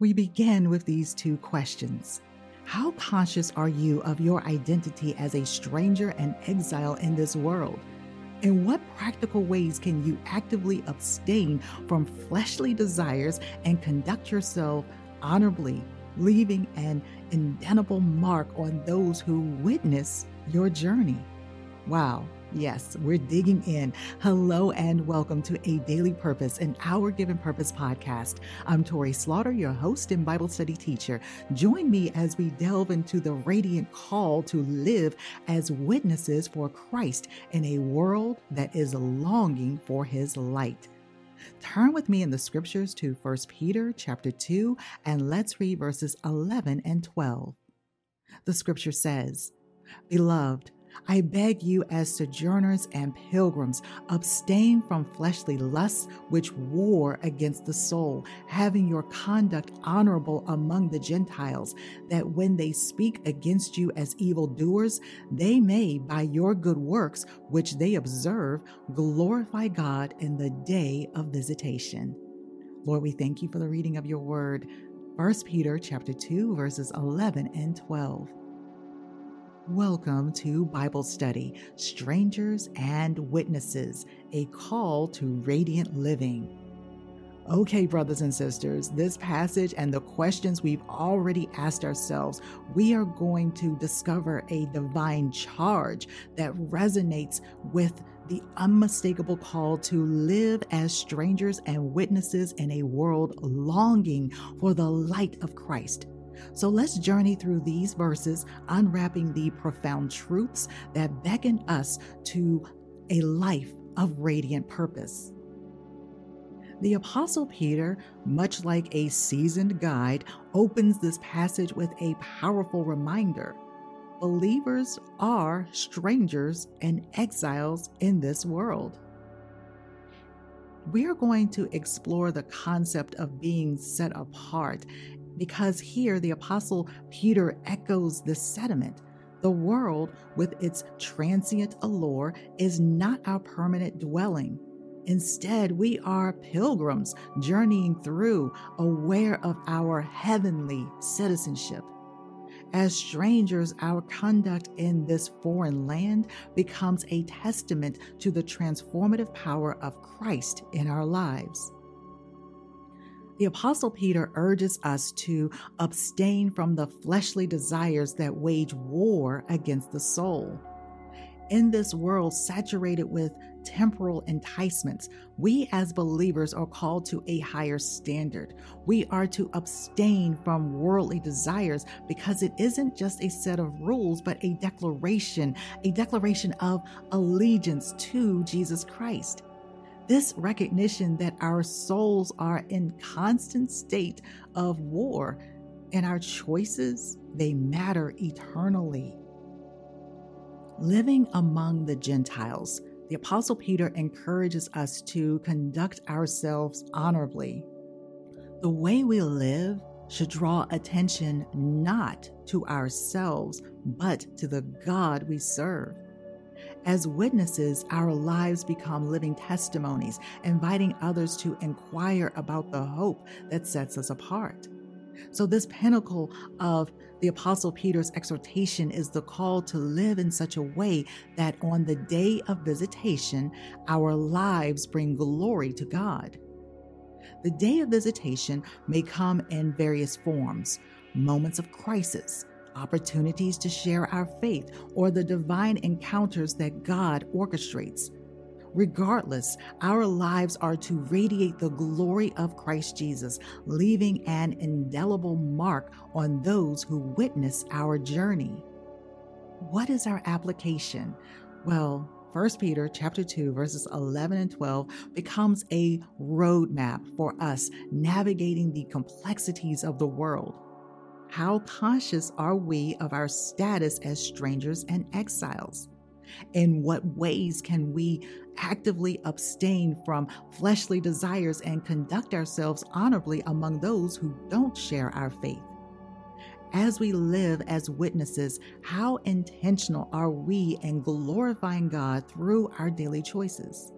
We begin with these two questions. How conscious are you of your identity as a stranger and exile in this world? In what practical ways can you actively abstain from fleshly desires and conduct yourself honorably, leaving an indelible mark on those who witness your journey? Wow, Yes, we're digging in. Hello and welcome to A Daily Purpose, an Our Given Purpose podcast. I'm Torrie Slaughter, your host and Bible study teacher. Join me as we delve into the radiant call to live as witnesses for Christ in a world that is longing for his light. Turn with me in the scriptures to 1 Peter chapter 2 and let's read verses 11 and 12. The scripture says, Beloved, I beg you, as sojourners and pilgrims, abstain from fleshly lusts which war against the soul, having your conduct honorable among the Gentiles, that when they speak against you as evildoers, they may, by your good works which they observe, glorify God in the day of visitation. Lord, we thank you for the reading of your word. 1 Peter chapter 2 verses 11 and 12. Welcome to Bible Study Strangers and Witnesses, a call to radiant living. Okay, brothers and sisters, this passage and the questions we've already asked ourselves, we are going to discover a divine charge that resonates with the unmistakable call to live as strangers and witnesses in a world longing for the light of Christ. So let's journey through these verses, unwrapping the profound truths that beckon us to a life of radiant purpose. The Apostle Peter, much like a seasoned guide, opens this passage with a powerful reminder. Believers are strangers and exiles in this world. We are going to explore the concept of being set apart because here the Apostle Peter echoes this sentiment. The world, with its transient allure, is not our permanent dwelling. Instead, we are pilgrims journeying through, aware of our heavenly citizenship. As strangers, our conduct in this foreign land becomes a testament to the transformative power of Christ in our lives. The Apostle Peter urges us to abstain from the fleshly desires that wage war against the soul. In this world saturated with temporal enticements, we as believers are called to a higher standard. We are to abstain from worldly desires because it isn't just a set of rules, but a declaration, a declaration of allegiance to Jesus Christ. This recognition that our souls are in constant state of war and our choices, they matter eternally. Living among the Gentiles, the Apostle Peter encourages us to conduct ourselves honorably. The way we live should draw attention not to ourselves, but to the God we serve. As witnesses, our lives become living testimonies, inviting others to inquire about the hope that sets us apart. So, this pinnacle of the Apostle Peter's exhortation is the call to live in such a way that on the day of visitation, our lives bring glory to God. The day of visitation may come in various forms moments of crisis, opportunities to share our faith, or the divine encounters that God orchestrates. Regardless, our lives are to radiate the glory of Christ Jesus, leaving an indelible mark on those who witness our journey. What is our application? Well, 1 Peter chapter 2 verses 11 and 12 becomes a roadmap for us navigating the complexities of the world. How conscious are we of our status as strangers and exiles? In what ways can we actively abstain from fleshly desires and conduct ourselves honorably among those who don't share our faith? As we live as witnesses, how intentional are we in glorifying God through our daily choices?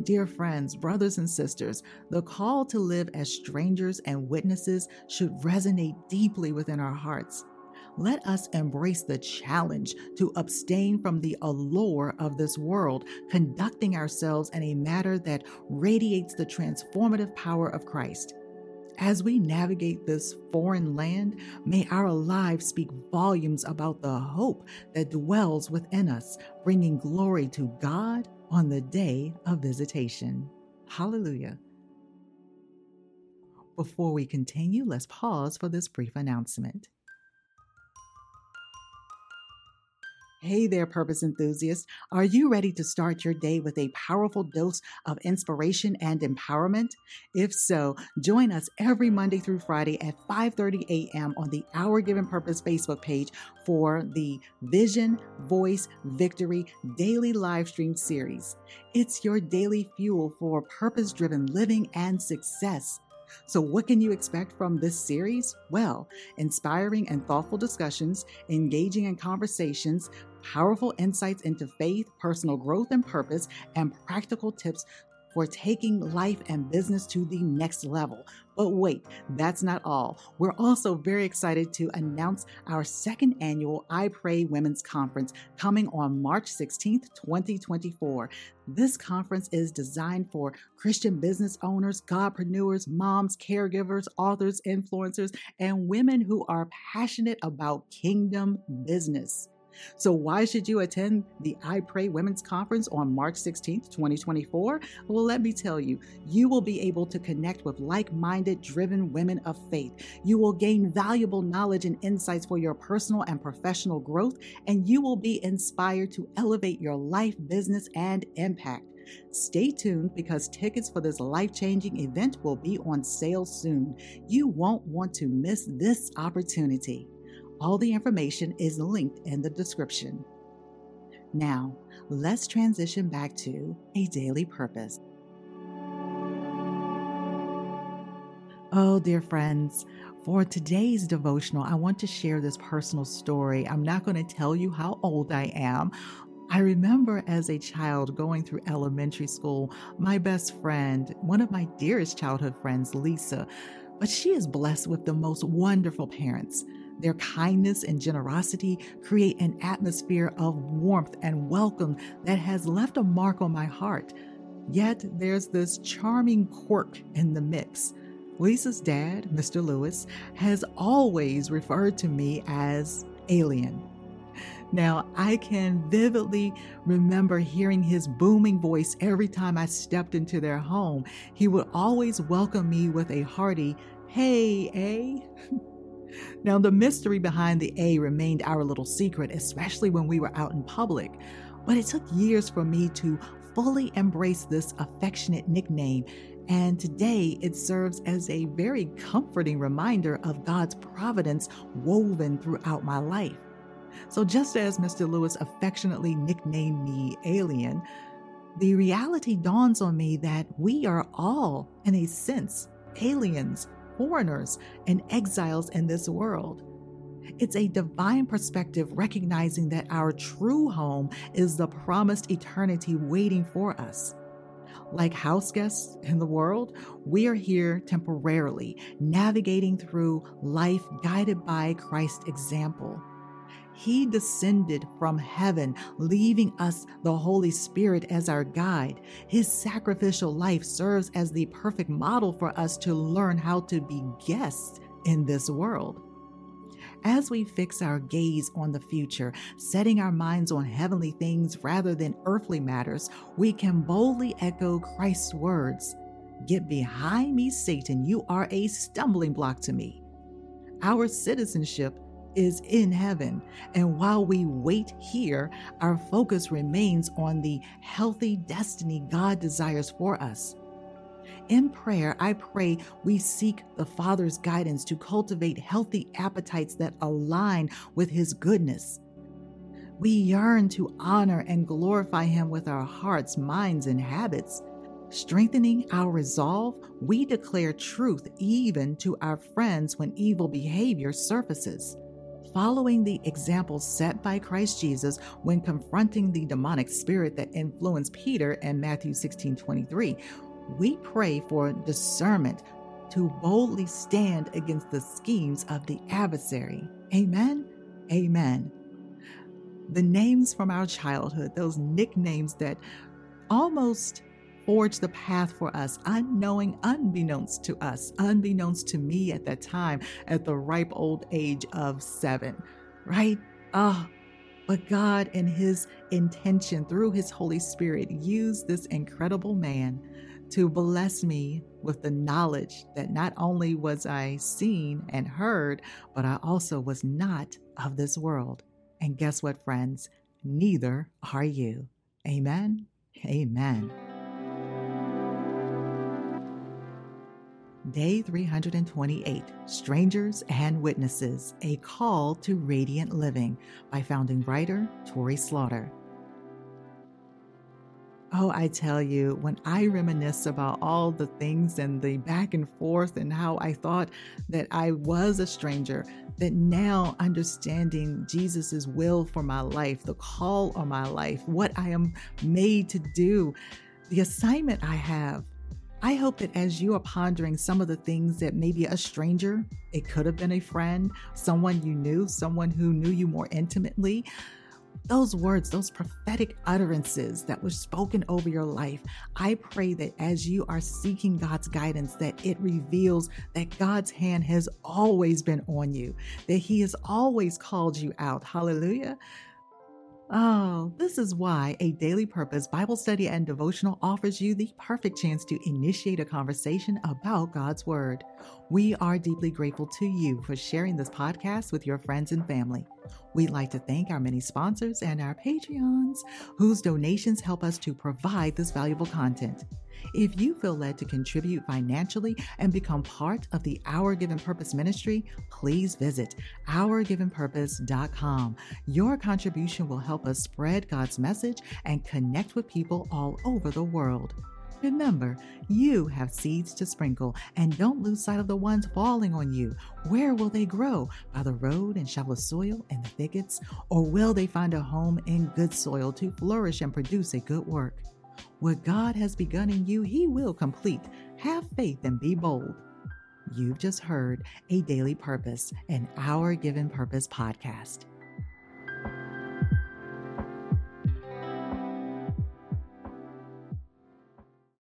Dear friends, brothers, and sisters, the call to live as strangers and witnesses should resonate deeply within our hearts. Let us embrace the challenge to abstain from the allure of this world, conducting ourselves in a manner that radiates the transformative power of Christ. As we navigate this foreign land, may our lives speak volumes about the hope that dwells within us, bringing glory to God on the day of visitation. Hallelujah. Before we continue, let's pause for this brief announcement. Hey there, purpose enthusiasts. Are you ready to start your day with a powerful dose of inspiration and empowerment? If so, join us every Monday through Friday at 5:30 a.m. on the Our Given Purpose Facebook page for the Vision, Voice, Victory daily live stream series. It's your daily fuel for purpose-driven living and success. So, what can you expect from this series? Well, inspiring and thoughtful discussions, engaging in conversations, powerful insights into faith, personal growth and purpose, and practical tips for taking life and business to the next level. But wait, that's not all. We're also very excited to announce our second annual I Pray Women's Conference coming on March 16th, 2024. This conference is designed for Christian business owners, godpreneurs, moms, caregivers, authors, influencers, and women who are passionate about kingdom business. So, why should you attend the I Pray Women's Conference on March 16th, 2024? Well, let me tell you, you will be able to connect with like minded, driven women of faith. You will gain valuable knowledge and insights for your personal and professional growth, and you will be inspired to elevate your life, business, and impact. Stay tuned because tickets for this life changing event will be on sale soon. You won't want to miss this opportunity. All the information is linked in the description. Now, let's transition back to a daily purpose. Oh, dear friends, for today's devotional, I want to share this personal story. I'm not going to tell you how old I am. I remember as a child going through elementary school, my best friend, one of my dearest childhood friends, Lisa, but she is blessed with the most wonderful parents. Their kindness and generosity create an atmosphere of warmth and welcome that has left a mark on my heart. Yet there's this charming quirk in the mix. Lisa's dad, Mr. Lewis, has always referred to me as alien. Now, I can vividly remember hearing his booming voice every time I stepped into their home. He would always welcome me with a hearty, Hey, eh? Now, the mystery behind the A remained our little secret, especially when we were out in public. But it took years for me to fully embrace this affectionate nickname, and today it serves as a very comforting reminder of God's providence woven throughout my life. So, just as Mr. Lewis affectionately nicknamed me Alien, the reality dawns on me that we are all, in a sense, aliens foreigners and exiles in this world. It's a divine perspective recognizing that our true home is the promised eternity waiting for us. Like house guests in the world, we are here temporarily, navigating through life guided by Christ's example. He descended from heaven, leaving us the Holy Spirit as our guide. His sacrificial life serves as the perfect model for us to learn how to be guests in this world. As we fix our gaze on the future, setting our minds on heavenly things rather than earthly matters, we can boldly echo Christ's words Get behind me, Satan, you are a stumbling block to me. Our citizenship is in heaven. And while we wait here, our focus remains on the healthy destiny God desires for us. In prayer, I pray we seek the Father's guidance to cultivate healthy appetites that align with His goodness. We yearn to honor and glorify Him with our hearts, minds, and habits. Strengthening our resolve, we declare truth even to our friends when evil behavior surfaces following the example set by Christ Jesus when confronting the demonic spirit that influenced Peter in Matthew 16 23, we pray for discernment to boldly stand against the schemes of the adversary. Amen. Amen. The names from our childhood, those nicknames that almost forged the path for us, unknowing, unbeknownst to us, unbeknownst to me at that time, at the ripe old age of seven, right? Ah, oh, but God, in His intention through His Holy Spirit, used this incredible man to bless me with the knowledge that not only was I seen and heard, but I also was not of this world. And guess what, friends? Neither are you. Amen. Amen. Day 328 Strangers and Witnesses A Call to Radiant Living by founding writer Torrie Slaughter. Oh, I tell you, when I reminisce about all the things and the back and forth and how I thought that I was a stranger, that now understanding Jesus' will for my life, the call on my life, what I am made to do, the assignment I have, I hope that as you are pondering some of the things that maybe a stranger, it could have been a friend, someone you knew, someone who knew you more intimately, those words, those prophetic utterances that were spoken over your life, I pray that as you are seeking God's guidance, that it reveals that God's hand has always been on you, that He has always called you out. Hallelujah. Oh, this is why a daily purpose Bible study and devotional offers you the perfect chance to initiate a conversation about God's Word. We are deeply grateful to you for sharing this podcast with your friends and family. We'd like to thank our many sponsors and our Patreons, whose donations help us to provide this valuable content. If you feel led to contribute financially and become part of the Our Given Purpose ministry, please visit ourgivenpurpose.com. Your contribution will help us spread God's message and connect with people all over the world. Remember, you have seeds to sprinkle, and don't lose sight of the ones falling on you. Where will they grow? By the road and shallow soil and the thickets? Or will they find a home in good soil to flourish and produce a good work? What God has begun in you, He will complete. Have faith and be bold. You've just heard a daily purpose, an Our Given Purpose podcast.